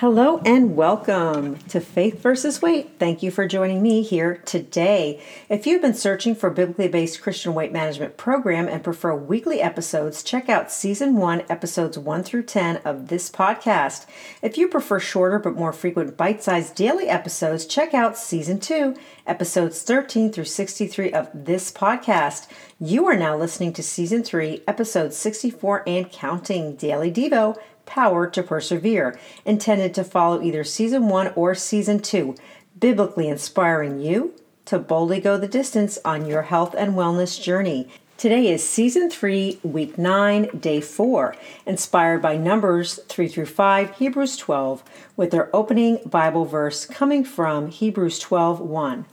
Hello and welcome to Faith versus Weight. Thank you for joining me here today. If you've been searching for a biblically based Christian weight management program and prefer weekly episodes, check out season 1 episodes 1 through 10 of this podcast. If you prefer shorter but more frequent bite-sized daily episodes, check out season 2 episodes 13 through 63 of this podcast. You are now listening to season 3 episodes 64 and counting Daily Devo Power to Persevere, intended to follow either season one or season two, biblically inspiring you to boldly go the distance on your health and wellness journey. Today is season 3, week 9, day 4, inspired by Numbers 3 through 5, Hebrews 12, with their opening Bible verse coming from Hebrews 12 1.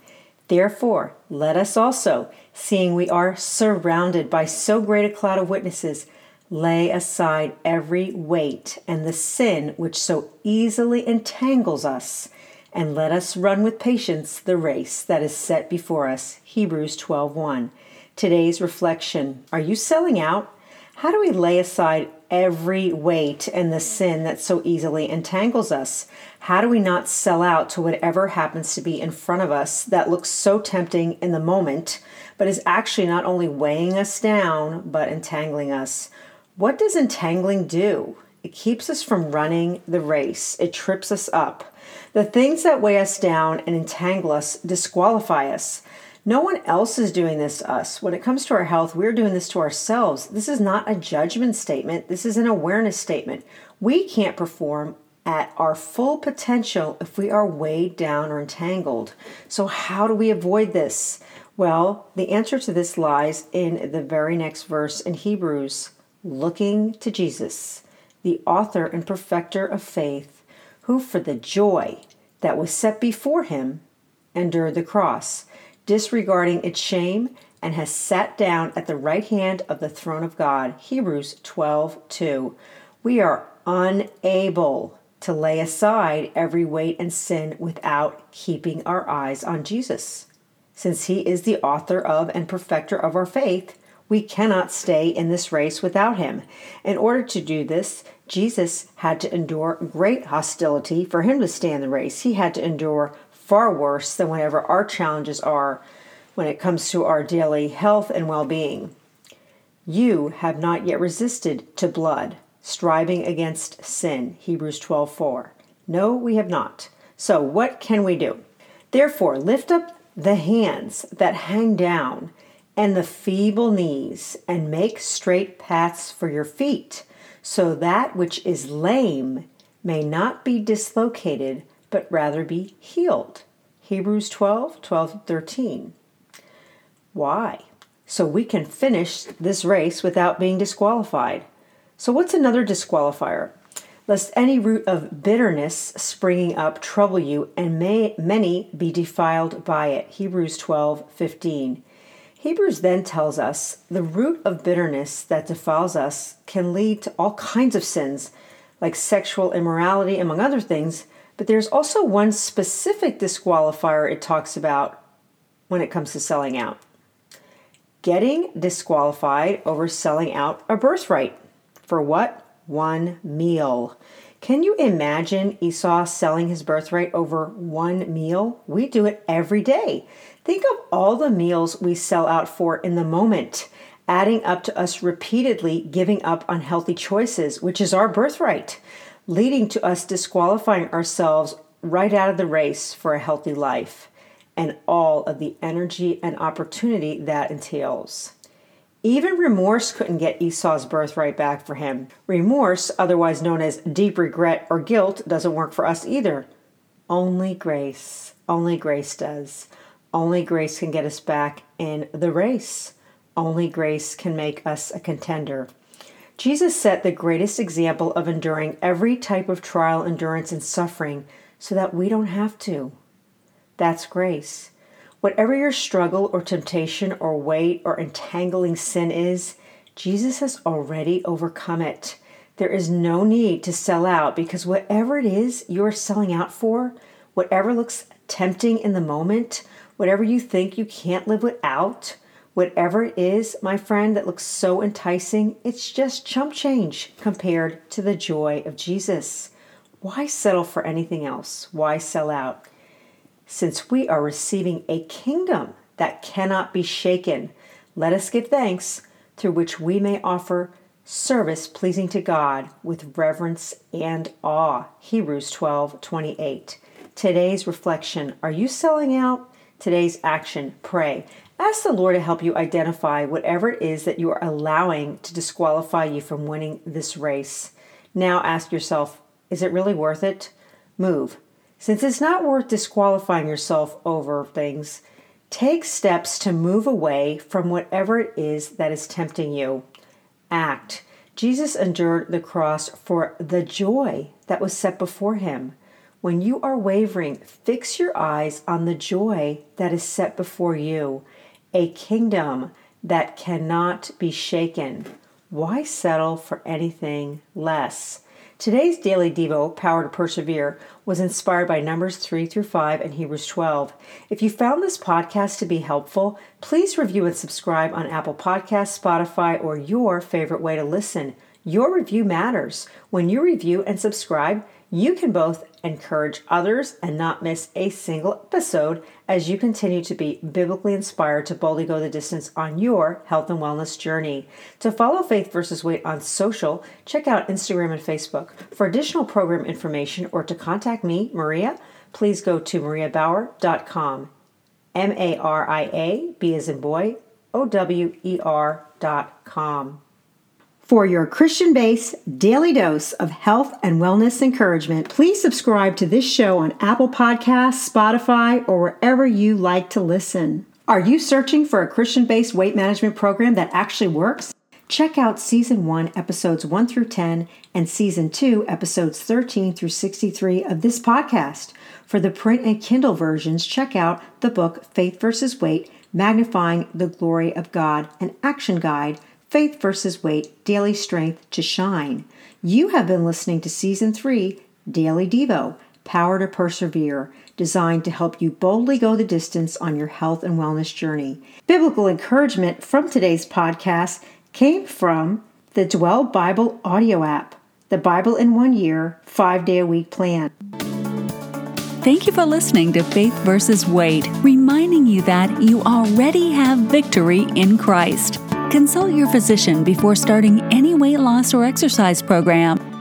Therefore, let us also, seeing we are surrounded by so great a cloud of witnesses, Lay aside every weight and the sin which so easily entangles us, and let us run with patience the race that is set before us. Hebrews 12:1. Today's reflection: Are you selling out? How do we lay aside every weight and the sin that so easily entangles us? How do we not sell out to whatever happens to be in front of us that looks so tempting in the moment, but is actually not only weighing us down, but entangling us? What does entangling do? It keeps us from running the race, it trips us up. The things that weigh us down and entangle us disqualify us. No one else is doing this to us. When it comes to our health, we're doing this to ourselves. This is not a judgment statement, this is an awareness statement. We can't perform at our full potential if we are weighed down or entangled. So, how do we avoid this? Well, the answer to this lies in the very next verse in Hebrews looking to Jesus, the author and perfecter of faith, who for the joy that was set before him endured the cross, disregarding its shame, and has sat down at the right hand of the throne of God. Hebrews 12 2. We are unable to lay aside every weight and sin without keeping our eyes on Jesus. Since he is the author of and perfecter of our faith, we cannot stay in this race without him. In order to do this, Jesus had to endure great hostility for him to stay in the race. He had to endure far worse than whatever our challenges are when it comes to our daily health and well being. You have not yet resisted to blood, striving against sin. Hebrews 12 4. No, we have not. So, what can we do? Therefore, lift up the hands that hang down and the feeble knees, and make straight paths for your feet, so that which is lame may not be dislocated, but rather be healed. Hebrews 12 12 13. Why? So we can finish this race without being disqualified. So, what's another disqualifier? Lest any root of bitterness springing up trouble you, and may many be defiled by it. Hebrews 12 15. Hebrews then tells us the root of bitterness that defiles us can lead to all kinds of sins, like sexual immorality, among other things, but there's also one specific disqualifier it talks about when it comes to selling out getting disqualified over selling out a birthright. For what? One meal. Can you imagine Esau selling his birthright over one meal? We do it every day. Think of all the meals we sell out for in the moment, adding up to us repeatedly giving up on healthy choices, which is our birthright, leading to us disqualifying ourselves right out of the race for a healthy life, and all of the energy and opportunity that entails. Even remorse couldn't get Esau's birthright back for him. Remorse, otherwise known as deep regret or guilt, doesn't work for us either. Only grace, only grace does. Only grace can get us back in the race. Only grace can make us a contender. Jesus set the greatest example of enduring every type of trial, endurance, and suffering so that we don't have to. That's grace. Whatever your struggle or temptation or weight or entangling sin is, Jesus has already overcome it. There is no need to sell out because whatever it is you're selling out for, whatever looks tempting in the moment, whatever you think you can't live without, whatever it is, my friend, that looks so enticing, it's just chump change compared to the joy of Jesus. Why settle for anything else? Why sell out? Since we are receiving a kingdom that cannot be shaken, let us give thanks through which we may offer service pleasing to God with reverence and awe. Hebrews 12 28. Today's reflection Are you selling out? Today's action Pray. Ask the Lord to help you identify whatever it is that you are allowing to disqualify you from winning this race. Now ask yourself Is it really worth it? Move. Since it's not worth disqualifying yourself over things, take steps to move away from whatever it is that is tempting you act. Jesus endured the cross for the joy that was set before him. When you are wavering, fix your eyes on the joy that is set before you, a kingdom that cannot be shaken. Why settle for anything less? Today's daily Devo, Power to Persevere, was inspired by Numbers 3 through 5 and Hebrews 12. If you found this podcast to be helpful, please review and subscribe on Apple Podcasts, Spotify, or your favorite way to listen. Your review matters. When you review and subscribe, you can both encourage others and not miss a single episode as you continue to be biblically inspired to boldly go the distance on your health and wellness journey. To follow Faith versus Weight on social, check out Instagram and Facebook. For additional program information or to contact me, Maria, please go to mariabower.com. M A R I A, B as in boy, O W E R.com. For your Christian based daily dose of health and wellness encouragement, please subscribe to this show on Apple Podcasts, Spotify, or wherever you like to listen. Are you searching for a Christian based weight management program that actually works? Check out Season 1, Episodes 1 through 10, and Season 2, Episodes 13 through 63 of this podcast. For the print and Kindle versions, check out the book Faith versus Weight Magnifying the Glory of God, an action guide Faith versus Weight Daily Strength to Shine. You have been listening to Season 3 Daily Devo Power to Persevere, designed to help you boldly go the distance on your health and wellness journey. Biblical encouragement from today's podcast came from the Dwell Bible audio app, the Bible in One Year, five day a week plan. Thank you for listening to Faith versus Weight, reminding you that you already have victory in Christ. Consult your physician before starting any weight loss or exercise program